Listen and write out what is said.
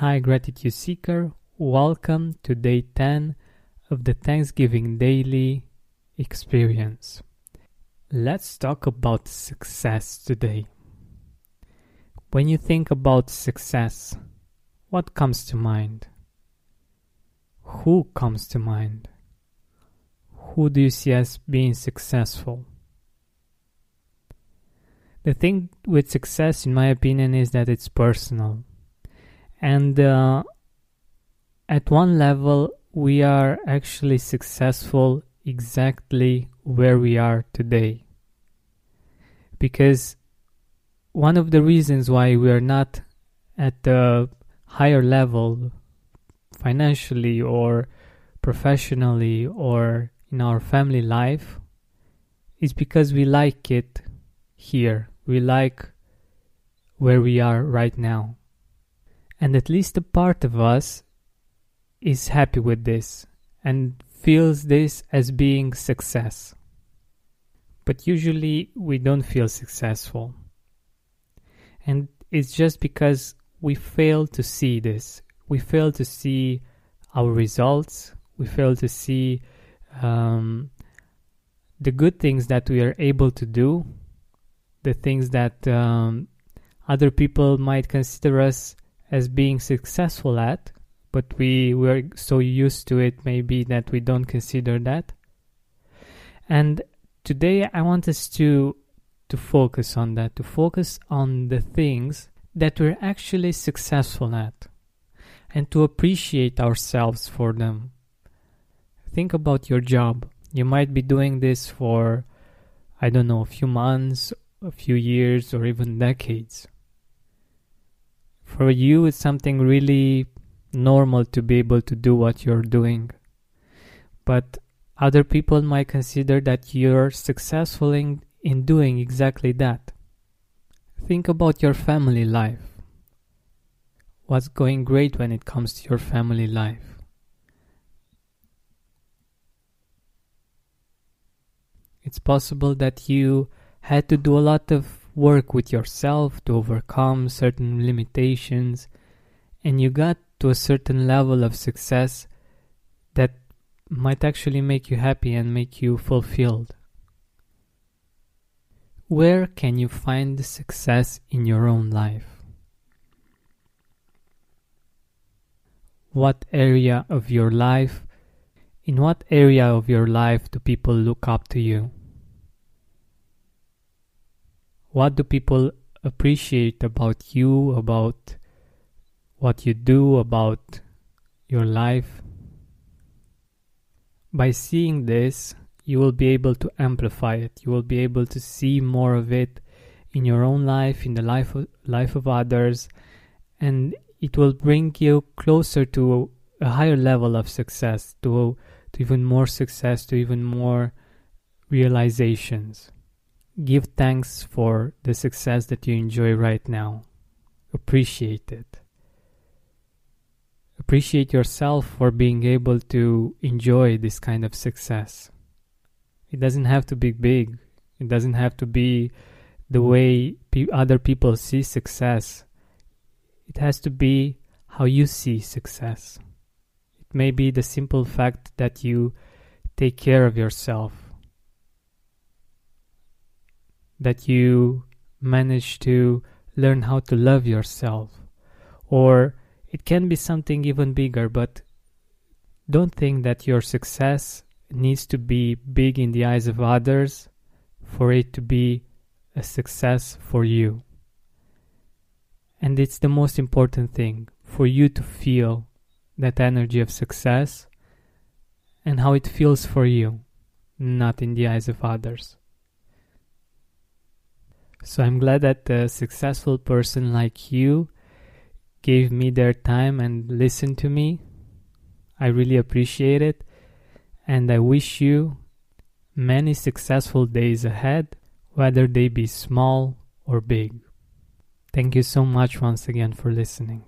Hi, Gratitude Seeker. Welcome to day 10 of the Thanksgiving Daily experience. Let's talk about success today. When you think about success, what comes to mind? Who comes to mind? Who do you see as being successful? The thing with success, in my opinion, is that it's personal and uh, at one level we are actually successful exactly where we are today. Because one of the reasons why we are not at the higher level financially or professionally or in our family life is because we like it here. We like where we are right now and at least a part of us is happy with this and feels this as being success. But usually we don't feel successful. And it's just because we fail to see this. We fail to see our results. We fail to see um, the good things that we are able to do, the things that um, other people might consider us as being successful at, but we were so used to it maybe that we don't consider that. And today I want us to to focus on that, to focus on the things that we're actually successful at and to appreciate ourselves for them. Think about your job. You might be doing this for I don't know, a few months, a few years or even decades for you it's something really normal to be able to do what you're doing. But other people might consider that you're successful in, in doing exactly that. Think about your family life. What's going great when it comes to your family life? It's possible that you had to do a lot of work with yourself to overcome certain limitations, and you got to a certain level of success that might actually make you happy and make you fulfilled. Where can you find success in your own life? What area of your life, in what area of your life do people look up to you? What do people appreciate about you, about what you do, about your life? By seeing this, you will be able to amplify it. You will be able to see more of it in your own life, in the life of, life of others, and it will bring you closer to a higher level of success, to, to even more success, to even more realizations. Give thanks for the success that you enjoy right now. Appreciate it. Appreciate yourself for being able to enjoy this kind of success. It doesn't have to be big, it doesn't have to be the way pe- other people see success. It has to be how you see success. It may be the simple fact that you take care of yourself that you manage to learn how to love yourself. Or it can be something even bigger, but don't think that your success needs to be big in the eyes of others for it to be a success for you. And it's the most important thing for you to feel that energy of success and how it feels for you, not in the eyes of others. So I'm glad that a successful person like you gave me their time and listened to me. I really appreciate it. And I wish you many successful days ahead, whether they be small or big. Thank you so much once again for listening.